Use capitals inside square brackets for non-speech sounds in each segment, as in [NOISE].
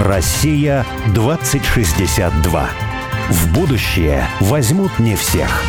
Россия 2062. В будущее возьмут не всех.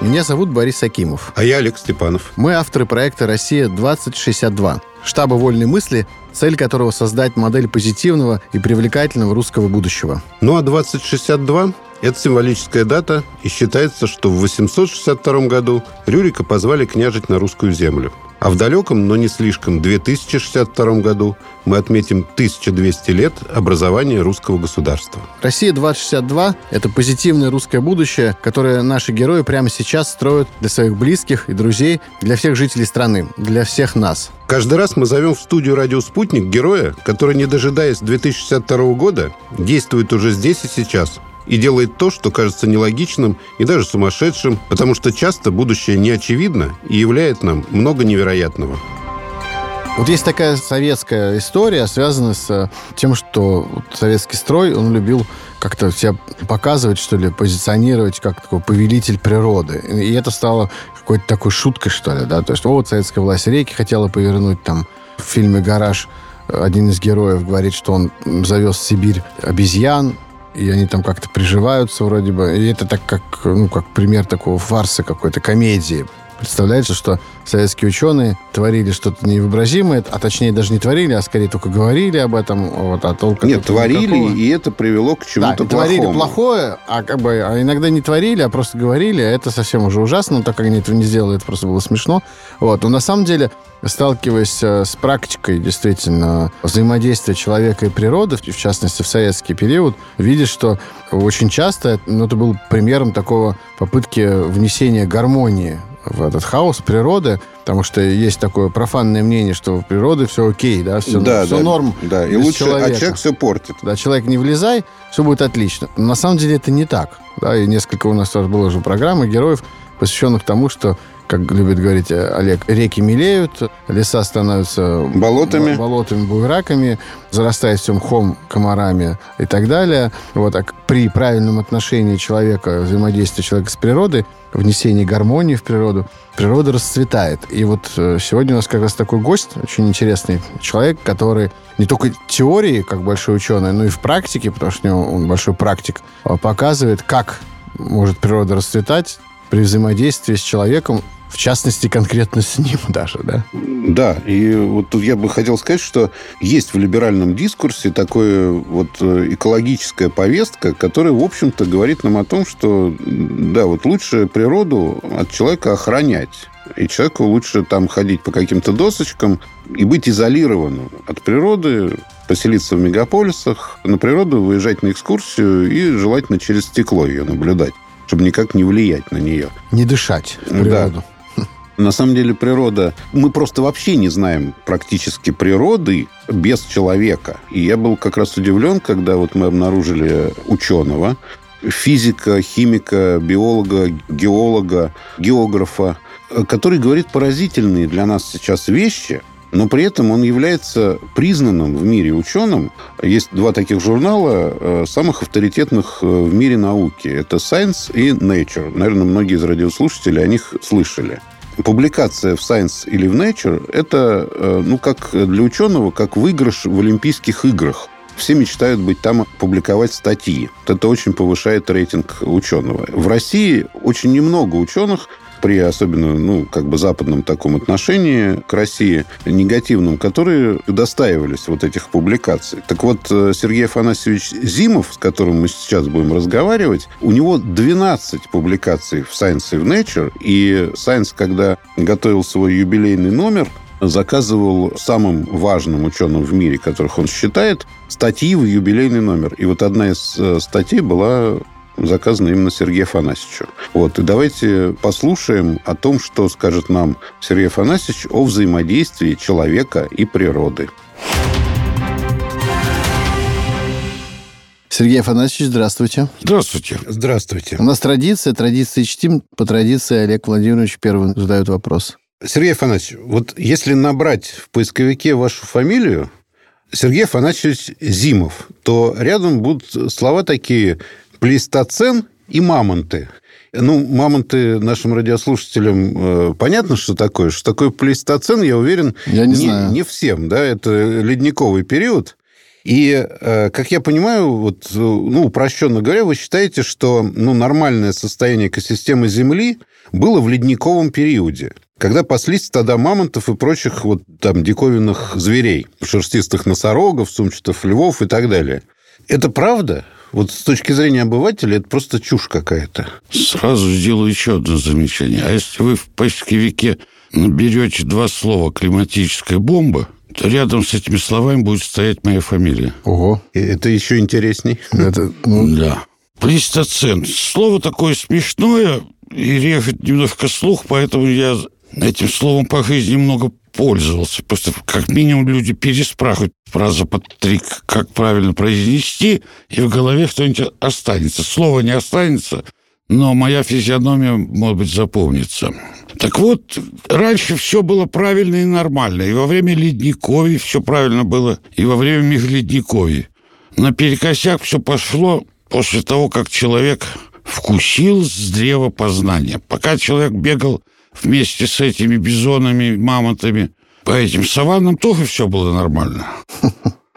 Меня зовут Борис Акимов. А я Олег Степанов. Мы авторы проекта «Россия-2062», штаба вольной мысли, цель которого создать модель позитивного и привлекательного русского будущего. Ну а 2062 это символическая дата, и считается, что в 862 году Рюрика позвали княжить на русскую землю. А в далеком, но не слишком, 2062 году мы отметим 1200 лет образования русского государства. Россия-2062 – это позитивное русское будущее, которое наши герои прямо сейчас строят для своих близких и друзей, для всех жителей страны, для всех нас. Каждый раз мы зовем в студию «Радио Спутник» героя, который, не дожидаясь 2062 года, действует уже здесь и сейчас, и делает то, что кажется нелогичным и даже сумасшедшим, потому что часто будущее не очевидно и являет нам много невероятного. Вот есть такая советская история, связанная с тем, что советский строй, он любил как-то себя показывать, что ли, позиционировать как такой повелитель природы. И это стало какой-то такой шуткой, что ли, да. То есть, вот советская власть реки хотела повернуть там в фильме «Гараж» один из героев говорит, что он завез в Сибирь обезьян, и они там как-то приживаются вроде бы. И это так как, ну, как пример такого фарса какой-то, комедии. Представляется, что советские ученые творили что-то невообразимое, а точнее даже не творили, а скорее только говорили об этом. Вот, а толка Нет, творили, никакого. и это привело к чему-то да, плохому. творили плохое, а, как бы, а иногда не творили, а просто говорили, а это совсем уже ужасно, но так как они этого не сделали, это просто было смешно. Вот. Но на самом деле сталкиваясь э, с практикой действительно взаимодействия человека и природы, в частности в советский период, видишь, что очень часто ну, это был примером такого попытки внесения гармонии в этот хаос природы, потому что есть такое профанное мнение, что в природе все окей, да, все, да, все да, норм. Да, и лучше, человека. а человек все портит. Да, человек не влезай, все будет отлично. Но на самом деле это не так. Да, и несколько у нас тоже было уже программы героев, посвященных тому, что как любит говорить Олег, реки мелеют, леса становятся болотами, болотами буйраками, зарастает все мхом, комарами и так далее. Вот, а при правильном отношении человека, взаимодействия человека с природой, внесении гармонии в природу, природа расцветает. И вот э, сегодня у нас как раз такой гость, очень интересный человек, который не только теории, как большой ученый, но и в практике, потому что он большой практик, а показывает, как может природа расцветать при взаимодействии с человеком в частности, конкретно с ним [LAUGHS] даже, да? Да, и вот тут я бы хотел сказать, что есть в либеральном дискурсе такая вот э, экологическая повестка, которая, в общем-то, говорит нам о том, что, да, вот лучше природу от человека охранять. И человеку лучше там ходить по каким-то досочкам и быть изолированным от природы, поселиться в мегаполисах, на природу выезжать на экскурсию и желательно через стекло ее наблюдать чтобы никак не влиять на нее. Не дышать природу. Да. На самом деле природа... Мы просто вообще не знаем практически природы без человека. И я был как раз удивлен, когда вот мы обнаружили ученого, физика, химика, биолога, геолога, географа, который говорит поразительные для нас сейчас вещи, но при этом он является признанным в мире ученым. Есть два таких журнала, э, самых авторитетных э, в мире науки. Это Science и Nature. Наверное, многие из радиослушателей о них слышали публикация в Science или в Nature – это, э, ну, как для ученого, как выигрыш в Олимпийских играх. Все мечтают быть там, публиковать статьи. Это очень повышает рейтинг ученого. В России очень немного ученых при особенно, ну, как бы западном таком отношении к России, негативном, которые достаивались вот этих публикаций. Так вот, э, Сергей Афанасьевич Зимов, с которым мы сейчас будем разговаривать, у него 12 публикаций в Science и в Nature, и Science, когда готовил свой юбилейный номер, заказывал самым важным ученым в мире, которых он считает, статьи в юбилейный номер. И вот одна из э, статей была заказано именно Сергею Афанасьевичу. Вот. И давайте послушаем о том, что скажет нам Сергей Афанасьевич о взаимодействии человека и природы. Сергей Афанасьевич, здравствуйте. Здравствуйте. Здравствуйте. У нас традиция, традиции чтим. По традиции Олег Владимирович первым задает вопрос. Сергей Афанасьевич, вот если набрать в поисковике вашу фамилию, Сергей Афанасьевич Зимов, то рядом будут слова такие плейстоцен и мамонты. Ну, мамонты нашим радиослушателям э, понятно, что такое. Что такое плейстоцен, я уверен, я не, не, знаю. не всем. Да? Это ледниковый период. И, э, как я понимаю, вот, ну, упрощенно говоря, вы считаете, что ну, нормальное состояние экосистемы Земли было в ледниковом периоде, когда паслись стада мамонтов и прочих вот там диковинных зверей, шерстистых носорогов, сумчатых львов и так далее. Это правда? Вот с точки зрения обывателя это просто чушь какая-то. Сразу сделаю еще одно замечание. А если вы в поисковике наберете два слова «климатическая бомба», то рядом с этими словами будет стоять моя фамилия. Ого. И это еще интересней. Это, ну... Да. Плейстоцен. Слово такое смешное и режет немножко слух, поэтому я этим словом по жизни много пользовался. Просто как минимум люди переспрашивают фразу под три, как правильно произнести, и в голове что-нибудь останется. Слово не останется, но моя физиономия, может быть, запомнится. Так вот, раньше все было правильно и нормально. И во время ледниковья все правильно было, и во время межледниковья. Наперекосяк все пошло после того, как человек вкусил с древа познания. Пока человек бегал вместе с этими бизонами, мамонтами, по этим саваннам тоже все было нормально.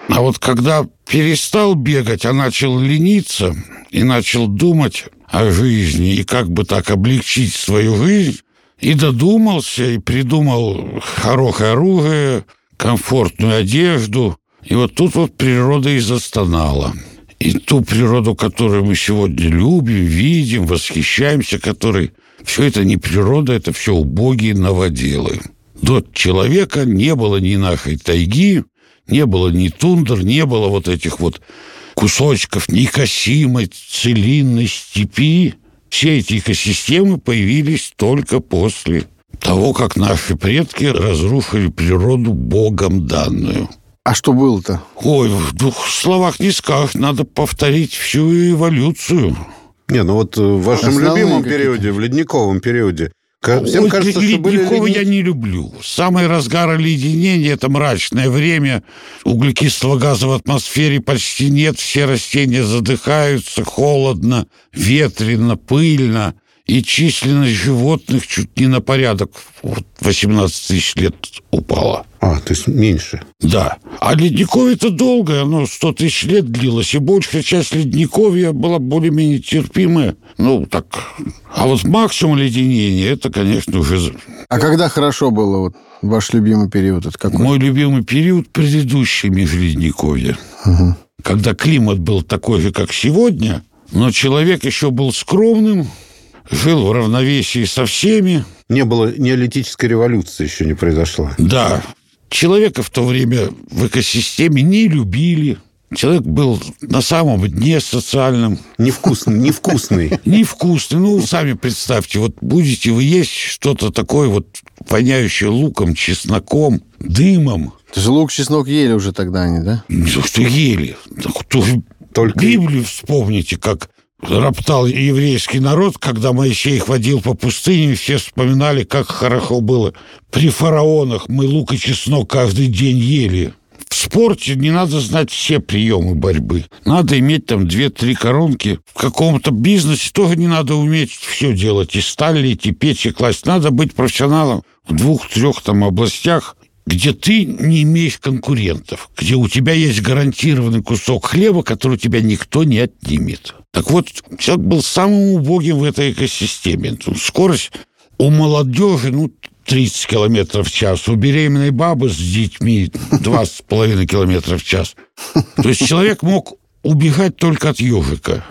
А вот когда перестал бегать, а начал лениться и начал думать о жизни и как бы так облегчить свою жизнь, и додумался, и придумал хорошее оружие, комфортную одежду. И вот тут вот природа и застонала. И ту природу, которую мы сегодня любим, видим, восхищаемся, которой все это не природа, это все убогие новоделы. До человека не было ни нахой тайги, не было ни тундр, не было вот этих вот кусочков некосимой целинной степи. Все эти экосистемы появились только после того, как наши предки разрушили природу Богом данную. А что было-то? Ой, в двух словах не скажешь, надо повторить всю эволюцию. Не, ну вот в вашем Основные любимом периоде, в ледниковом периоде, Всем Ой, кажется, что были я не люблю. Самый разгар оледенения – это мрачное время. Углекислого газа в атмосфере почти нет. Все растения задыхаются, холодно, ветрено, пыльно. И численность животных чуть не на порядок. Вот 18 тысяч лет упала. А, то есть меньше. Да. А ледниковье-то долгое, оно 100 тысяч лет длилось, и большая часть ледниковья была более-менее терпимая. Ну, так. А вот максимум леденения, это, конечно, уже... А когда хорошо было, вот, ваш любимый период, это какой? Мой любимый период – предыдущий межледниковье. Угу. Когда климат был такой же, как сегодня, но человек еще был скромным, жил в равновесии со всеми. Не было неолитической революции еще не произошла. Да. Человека в то время в экосистеме не любили. Человек был на самом дне социальном. Невкусный. Невкусный. [LAUGHS] Невкусный. Ну, сами представьте, вот будете вы есть что-то такое вот воняющее луком, чесноком, дымом. То есть лук, чеснок ели уже тогда они, да? Ну, что ели. Только... Библию вспомните, как роптал еврейский народ, когда Моисей их водил по пустыне, все вспоминали, как хорошо было. При фараонах мы лук и чеснок каждый день ели. В спорте не надо знать все приемы борьбы. Надо иметь там две-три коронки. В каком-то бизнесе тоже не надо уметь все делать. И сталь, и печь, и класть. Надо быть профессионалом в двух-трех там областях где ты не имеешь конкурентов, где у тебя есть гарантированный кусок хлеба, который у тебя никто не отнимет. Так вот, человек был самым убогим в этой экосистеме. Скорость у молодежи, ну, 30 километров в час, у беременной бабы с детьми [LAUGHS] 2,5 километра в час. То есть человек мог убегать только от ежика.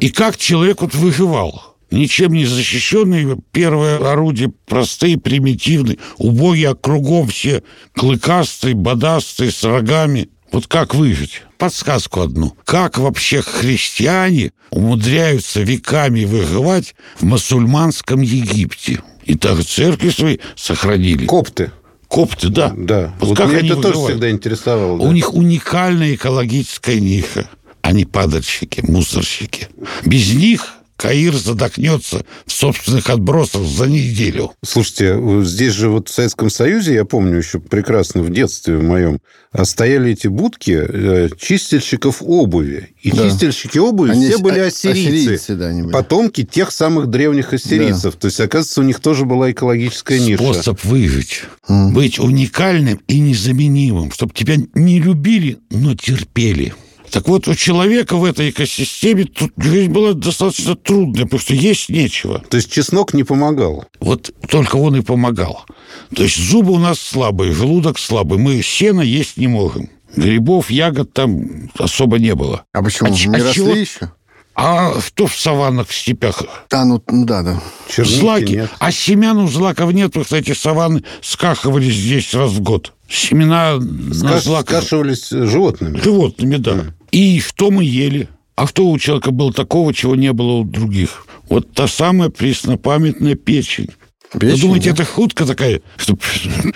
И как человек вот выживал? Ничем не защищенные, первое орудие простые, примитивные, убогие, а кругом все клыкастые, бодастые, с рогами. Вот как выжить? Подсказку одну. Как вообще христиане умудряются веками выживать в мусульманском Египте? И так церкви свои сохранили. Копты. Копты, да. Да. Вот, вот как меня они это выживают? тоже всегда интересовало. Да? У них уникальная экологическая ниша. Они падальщики, мусорщики. Без них Каир задохнется в собственных отбросах за неделю. Слушайте, здесь же вот в Советском Союзе, я помню еще прекрасно в детстве в моем, а стояли эти будки э, чистильщиков обуви. И Да. чистильщики обуви Они все с- были а- ассирийцы. ассирийцы, да, они были. Потомки тех самых древних ассирийцев. То есть, оказывается, у них тоже была экологическая ниша. Способ выжить. М. Быть уникальным и незаменимым, чтобы тебя не любили, но терпели. Так вот, у человека в этой экосистеме тут жизнь была достаточно трудная, потому что есть нечего. То есть, чеснок не помогал. Вот только он и помогал. То есть зубы у нас слабые, желудок слабый. Мы сено есть не можем. Грибов, ягод там особо не было. А почему? А не а росли чего- еще? А что в саваннах, в степях? Да, ну, ну да, да. Черники Злаки. нет. А семян у злаков нет, потому что эти саванны скахивались здесь раз в год. Семена на Скаш- злаках Скашивались животными. животными, да. И что мы ели? А что у человека было такого, чего не было у других? Вот та самая преснопамятная печень. Вы Печень, думаете, да? это шутка такая? Что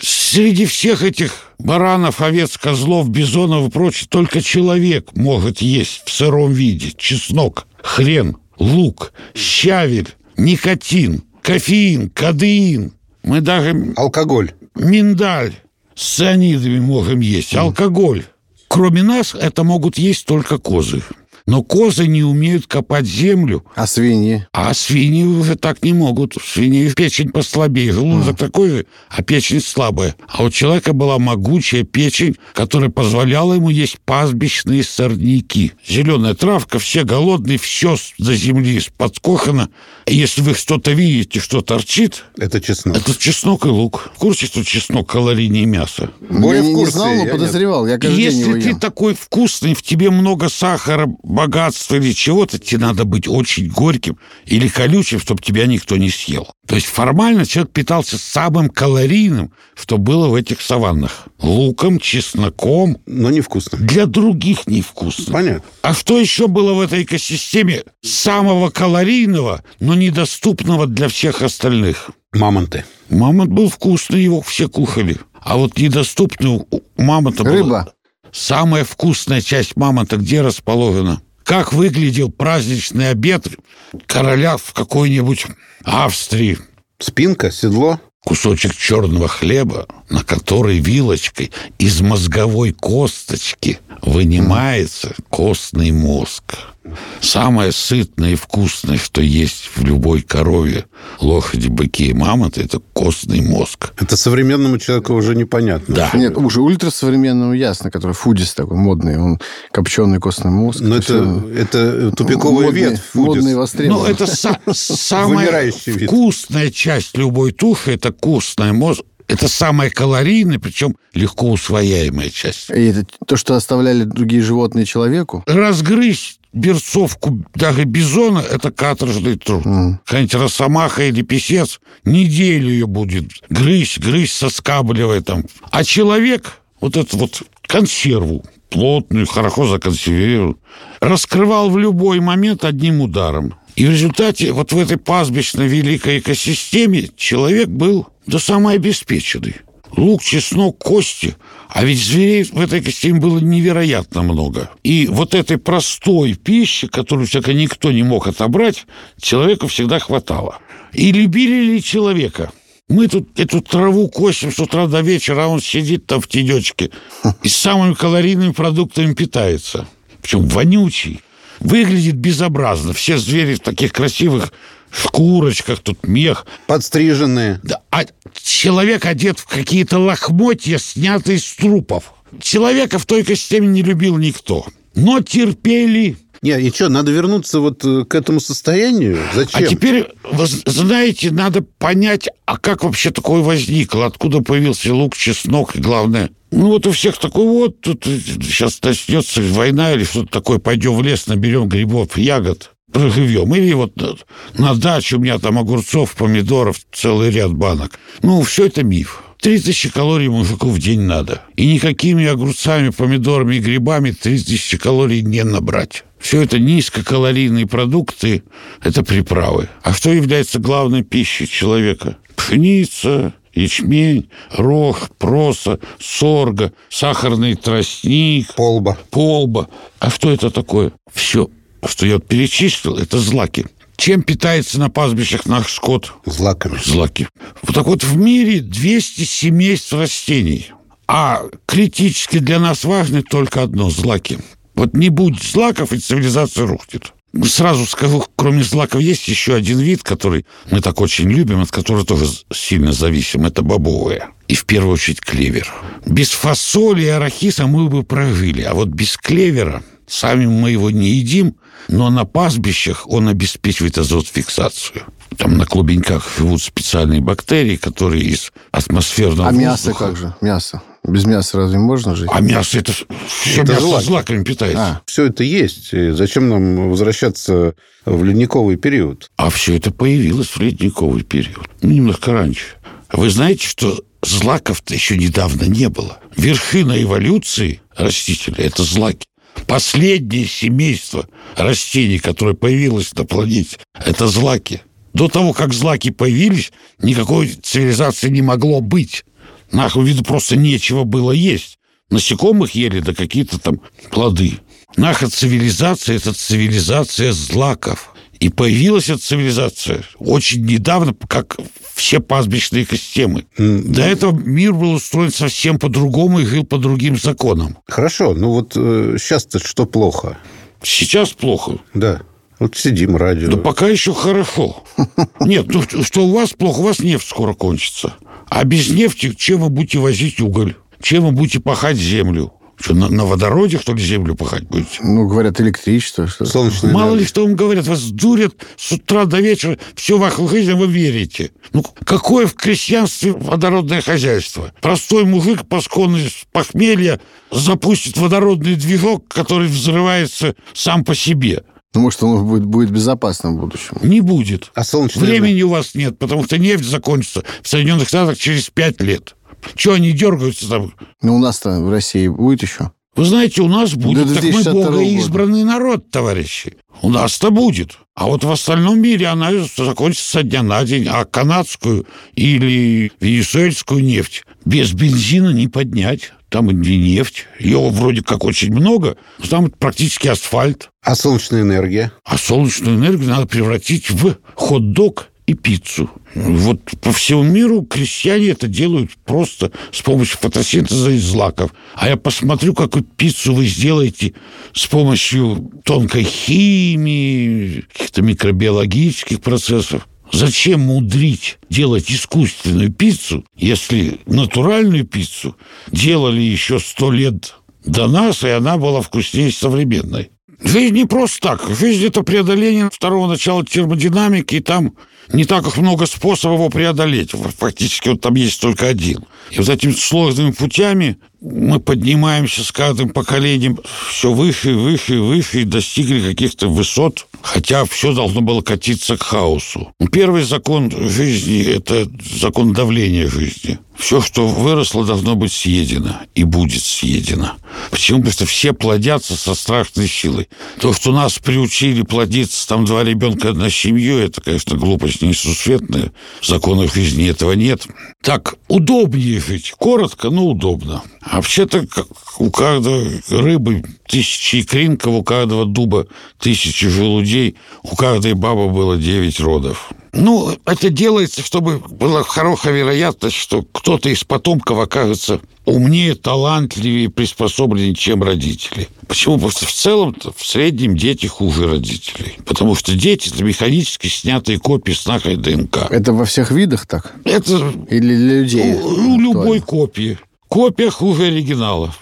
среди всех этих баранов, овец, козлов, бизонов и прочее только человек может есть в сыром виде чеснок, хрен, лук, щавель, никотин, кофеин, кадеин. Мы даже Алкоголь. миндаль с цианидами можем есть, алкоголь. Кроме нас это могут есть только козы. Но козы не умеют копать землю, А свиньи? а свиньи уже так не могут. У свиней печень послабее, желудок такой же, а печень слабая. А у человека была могучая печень, которая позволяла ему есть пастбищные сорняки. Зеленая травка, все голодные, все до земли подкохано. И Если вы что-то видите, что торчит, Это чеснок. это чеснок и лук. В курсе, что чеснок калорийнее мяса? Я в не, не курсе, знал, но подозревал. Я каждый Если ты такой вкусный, в тебе много сахара, богатства или чего-то, тебе надо быть очень горьким или колючим, чтобы тебя никто не съел. То есть формально человек питался самым калорийным, что было в этих саваннах. Луком, чесноком. Но невкусно. Для других невкусно. Понятно. А что еще было в этой экосистеме самого калорийного, но недоступного для всех остальных? Мамонты. Мамонт был вкусный, его все кухали. А вот недоступный у мамонта было- Рыба. Самая вкусная часть мамонта где расположена? Как выглядел праздничный обед короля в какой-нибудь Австрии? Спинка, седло. Кусочек черного хлеба, на который вилочкой из мозговой косточки вынимается костный мозг. Самое сытное и вкусное, что есть в любой корове, лошади, быке и мамонты, это костный мозг. Это современному человеку уже непонятно. Да. Нет, уже ультрасовременному ясно, который фудис такой модный, он копченый костный мозг. Но это, это тупиковый модный, вид. фудис. Модный и Ну, востребованный. это са- [LAUGHS] самая вкусная часть любой туши, это костный мозг. Это самая калорийная, причем легко усвояемая часть. И это то, что оставляли другие животные человеку. Разгрызть берцовку даже бизона – это каторжный труд. М. Какая-нибудь росомаха или писец неделю ее будет грызть, грызть, соскабливая там. А человек вот эту вот консерву, плотную, хорошо законсервированную, раскрывал в любой момент одним ударом. И в результате вот в этой пастбищной великой экосистеме человек был да самый обеспеченный. Лук, чеснок, кости. А ведь зверей в этой экосистеме было невероятно много. И вот этой простой пищи, которую всяко никто не мог отобрать, человеку всегда хватало. И любили ли человека? Мы тут эту траву косим с утра до вечера, а он сидит там в тенечке и самыми калорийными продуктами питается. Причем вонючий. Выглядит безобразно. Все звери в таких красивых шкурочках, тут мех. Подстриженные. Да, а человек одет в какие-то лохмотья, снятые с трупов. Человека в той экосистеме не любил никто. Но терпели. Не, и что, надо вернуться вот э, к этому состоянию? Зачем? А теперь, вы знаете, надо понять, а как вообще такое возникло, откуда появился лук, чеснок, и главное... Ну вот у всех такой вот, тут сейчас начнется война или что-то такое, пойдем в лес, наберем грибов, ягод, проживем. Или вот на, на даче у меня там огурцов, помидоров, целый ряд банок. Ну, все это миф. 3000 калорий мужику в день надо. И никакими огурцами, помидорами и грибами 3000 калорий не набрать. Все это низкокалорийные продукты, это приправы. А что является главной пищей человека? Пшеница, ячмень, рог, проса, сорга, сахарный тростник, Полба. полба. А что это такое? Все, что я перечислил, это злаки. Чем питается на пастбищах наш скот? Злаками. Злаки. Вот так вот в мире 200 семейств растений. А критически для нас важно только одно – злаки. Вот не будь злаков, и цивилизация рухнет. Сразу скажу, кроме злаков есть еще один вид, который мы так очень любим, от которого тоже сильно зависим. Это бобовые. И в первую очередь клевер. Без фасоли и арахиса мы бы прожили. А вот без клевера сами мы его не едим, но на пастбищах он обеспечивает азотфиксацию. Там на клубеньках живут специальные бактерии, которые из атмосферного А мясо воздуха... как же? Мясо. Без мяса разве можно жить? А мясо это все Это мясо злаки. злаками питается. А. Все это есть. И зачем нам возвращаться в ледниковый период? А все это появилось в ледниковый период. Ну, немножко раньше. Вы знаете, что злаков-то еще недавно не было. Вершина эволюции растителя – это злаки. Последнее семейство растений, которое появилось на планете, это злаки. До того, как злаки появились, никакой цивилизации не могло быть. Нашему виду просто нечего было есть. Насекомых ели, да какие-то там плоды. Наша цивилизация – это цивилизация злаков. И появилась эта цивилизация очень недавно, как все пастбищные экосистемы. М, До этого мир был устроен совсем по-другому и жил по другим законам. Хорошо, ну вот сейчас-то что плохо? Сейчас плохо. Да. Вот сидим, радио. Да пока еще хорошо. [LAUGHS] Нет, ну что у вас плохо, у вас нефть скоро кончится. А без нефти чем вы будете возить уголь? Чем вы будете пахать землю? Что, на, на водороде, что ли, землю пахать будете? Ну, говорят, электричество. Что Солнечная Мало ли, энергия. что вам говорят, вас дурят с утра до вечера, всю вашу жизнь вы верите. Ну, какое в крестьянстве водородное хозяйство? Простой мужик, посконный с похмелья, запустит водородный движок, который взрывается сам по себе. Ну, может, он будет, будет безопасным в будущем. Не будет. А солнечная энергия? Времени у вас нет, потому что нефть закончится в Соединенных Штатах через пять лет. Чего они дергаются там? Ну, у нас-то в России будет еще. Вы знаете, у нас будет, До так мы 2062 года. богоизбранный народ, товарищи. У нас-то будет. А вот в остальном мире она закончится со дня на день. А канадскую или венесуэльскую нефть без бензина не поднять. Там и не нефть. Ее вроде как очень много, но там практически асфальт. А солнечная энергия? А солнечную энергию надо превратить в хот-дог и пиццу. Вот по всему миру крестьяне это делают просто с помощью фотосинтеза из злаков. А я посмотрю, какую пиццу вы сделаете с помощью тонкой химии, каких-то микробиологических процессов. Зачем мудрить делать искусственную пиццу, если натуральную пиццу делали еще сто лет до нас, и она была вкуснее современной? Жизнь не просто так. Жизнь – это преодоление второго начала термодинамики, и там не так уж много способов его преодолеть. Фактически вот там есть только один. И вот этими сложными путями мы поднимаемся с каждым поколением все выше и выше и выше и достигли каких-то высот, хотя все должно было катиться к хаосу. Первый закон жизни – это закон давления жизни. Все, что выросло, должно быть съедено и будет съедено. Почему? Потому что все плодятся со страшной силой. То, что нас приучили плодиться, там два ребенка на семью, это, конечно, глупость несусветная. В законах жизни этого нет. Так, удобнее жить. Коротко, но удобно. А вообще-то как у каждой рыбы тысячи икринков, у каждого дуба тысячи желудей, у каждой бабы было девять родов. Ну, это делается, чтобы была хорошая вероятность, что кто-то из потомков окажется умнее, талантливее, приспособленнее, чем родители. Почему? Потому что в целом в среднем дети хуже родителей. Потому что дети – это механически снятые копии с нашей ДНК. Это во всех видах так? Это Или для людей? у, у любой копии. Копия хуже оригинала.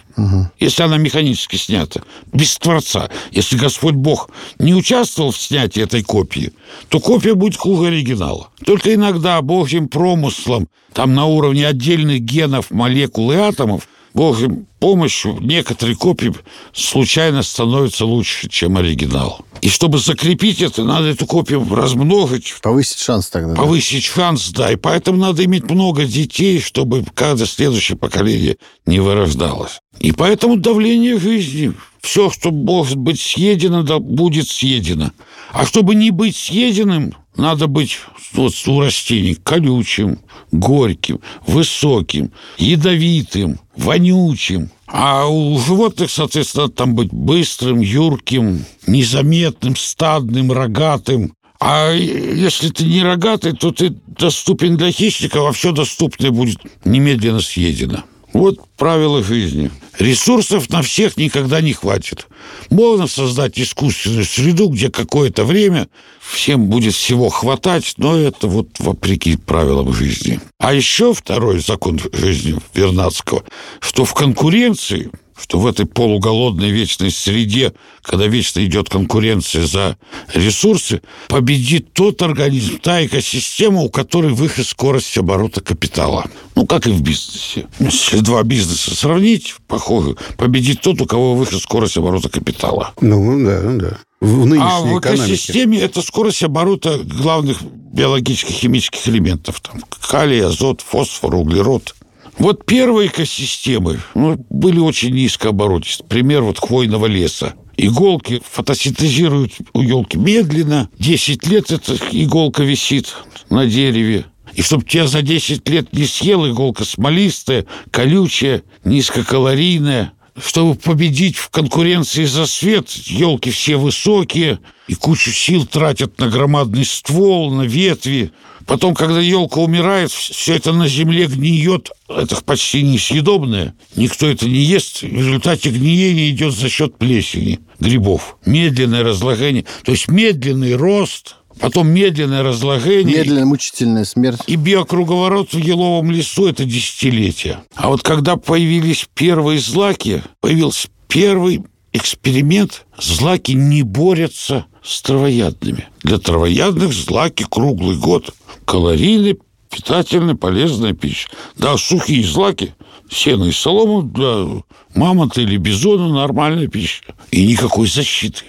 Если она механически снята, без Творца. Если Господь Бог не участвовал в снятии этой копии, то копия будет хуже оригинала. Только иногда Божьим промыслом, там на уровне отдельных генов, молекул и атомов, Божьим помощью некоторые копии случайно становятся лучше, чем оригинал. И чтобы закрепить это, надо эту копию размножить, Повысить шанс тогда. да? повысить шанс, да. И поэтому надо иметь много детей, чтобы каждое следующее поколение не вырождалось. И поэтому давление жизни. Все, что может быть съедено, да, будет съедено. А чтобы не быть съеденным, надо быть вот, у растений колючим, горьким, высоким, ядовитым, вонючим. А у животных, соответственно, там быть быстрым, юрким, незаметным, стадным, рогатым. А если ты не рогатый, то ты доступен для хищника, а все доступное будет немедленно съедено. Вот правила жизни. Ресурсов на всех никогда не хватит. Можно создать искусственную среду, где какое-то время всем будет всего хватать, но это вот вопреки правилам жизни. А еще второй закон жизни Вернадского, что в конкуренции что в этой полуголодной вечной среде, когда вечно идет конкуренция за ресурсы, победит тот организм, та экосистема, у которой выход скорость оборота капитала. Ну, как и в бизнесе. Если два бизнеса сравнить, похоже, победит тот, у кого выход скорость оборота капитала. Ну, да, да. В нынешней а в экосистеме экономике. это скорость оборота главных биологических химических элементов. Там, калий, азот, фосфор, углерод – вот первые экосистемы ну, были очень низкооборотистые. Пример вот хвойного леса. Иголки фотосинтезируют у елки медленно. 10 лет эта иголка висит на дереве. И чтобы тебя за 10 лет не съел иголка смолистая, колючая, низкокалорийная, чтобы победить в конкуренции за свет, елки все высокие, и кучу сил тратят на громадный ствол, на ветви. Потом, когда елка умирает, все это на земле гниет, это почти несъедобное. Никто это не ест. В результате гниения идет за счет плесени, грибов. Медленное разложение, то есть медленный рост – потом медленное разложение. Медленная мучительная смерть. И биокруговорот в еловом лесу – это десятилетия. А вот когда появились первые злаки, появился первый эксперимент, злаки не борются с травоядными. Для травоядных злаки круглый год. Калорийный, питательная, полезная пища. Да, сухие злаки, сено и солому для мамонта или бизона нормальная пища. И никакой защиты.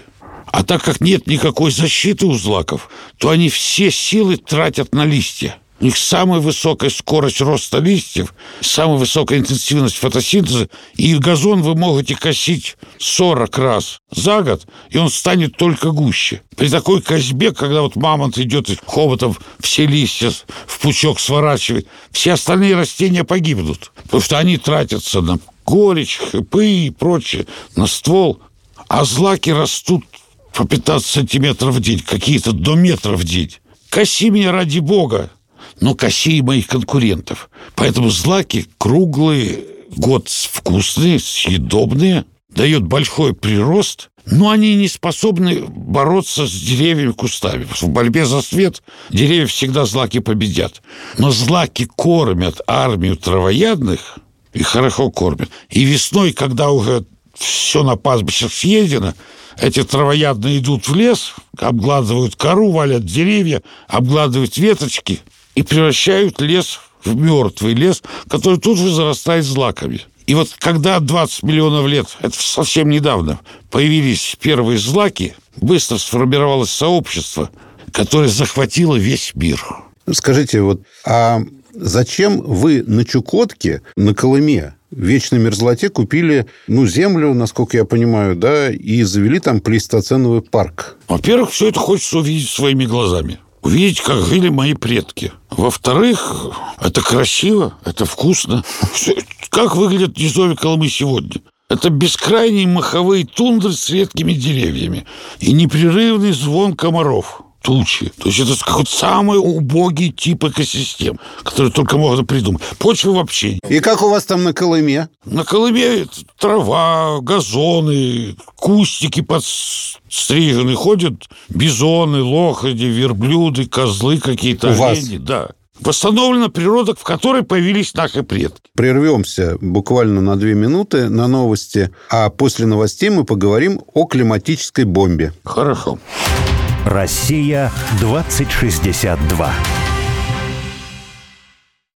А так как нет никакой защиты у злаков, то они все силы тратят на листья. У них самая высокая скорость роста листьев, самая высокая интенсивность фотосинтеза, и газон вы можете косить 40 раз за год, и он станет только гуще. При такой козьбе, когда вот мамонт идет хоботом все листья в пучок сворачивает, все остальные растения погибнут, потому что они тратятся на горечь, хпы и прочее, на ствол, а злаки растут по 15 сантиметров в день, какие-то до метра в день. Коси меня ради бога, но коси и моих конкурентов. Поэтому злаки круглые, год вкусные, съедобные, дает большой прирост, но они не способны бороться с деревьями, кустами. В борьбе за свет деревья всегда злаки победят. Но злаки кормят армию травоядных, и хорошо кормят. И весной, когда уже все на пастбищах съедено, эти травоядные идут в лес, обгладывают кору, валят деревья, обгладывают веточки и превращают лес в мертвый лес, который тут же зарастает злаками. И вот когда 20 миллионов лет, это совсем недавно, появились первые злаки, быстро сформировалось сообщество, которое захватило весь мир. Скажите, вот, а зачем вы на Чукотке, на Колыме, в вечной мерзлоте купили, ну, землю, насколько я понимаю, да, и завели там плейстоценовый парк. Во-первых, все это хочется увидеть своими глазами. Увидеть, как жили мои предки. Во-вторых, это красиво, это вкусно. [LAUGHS] Как выглядят низовья Колымы сегодня? Это бескрайние маховые тундры с редкими деревьями и непрерывный звон комаров тучи. То есть это какой-то самый убогий тип экосистем, который только можно придумать. Почвы вообще. И как у вас там на Колыме? На Колыме трава, газоны, кустики подстрижены, ходят бизоны, лошади, верблюды, козлы какие-то, олени. Вас? Да. Восстановлена природа, в которой появились наши предки. Прервемся буквально на две минуты на новости, а после новостей мы поговорим о климатической бомбе. Хорошо. Россия 2062.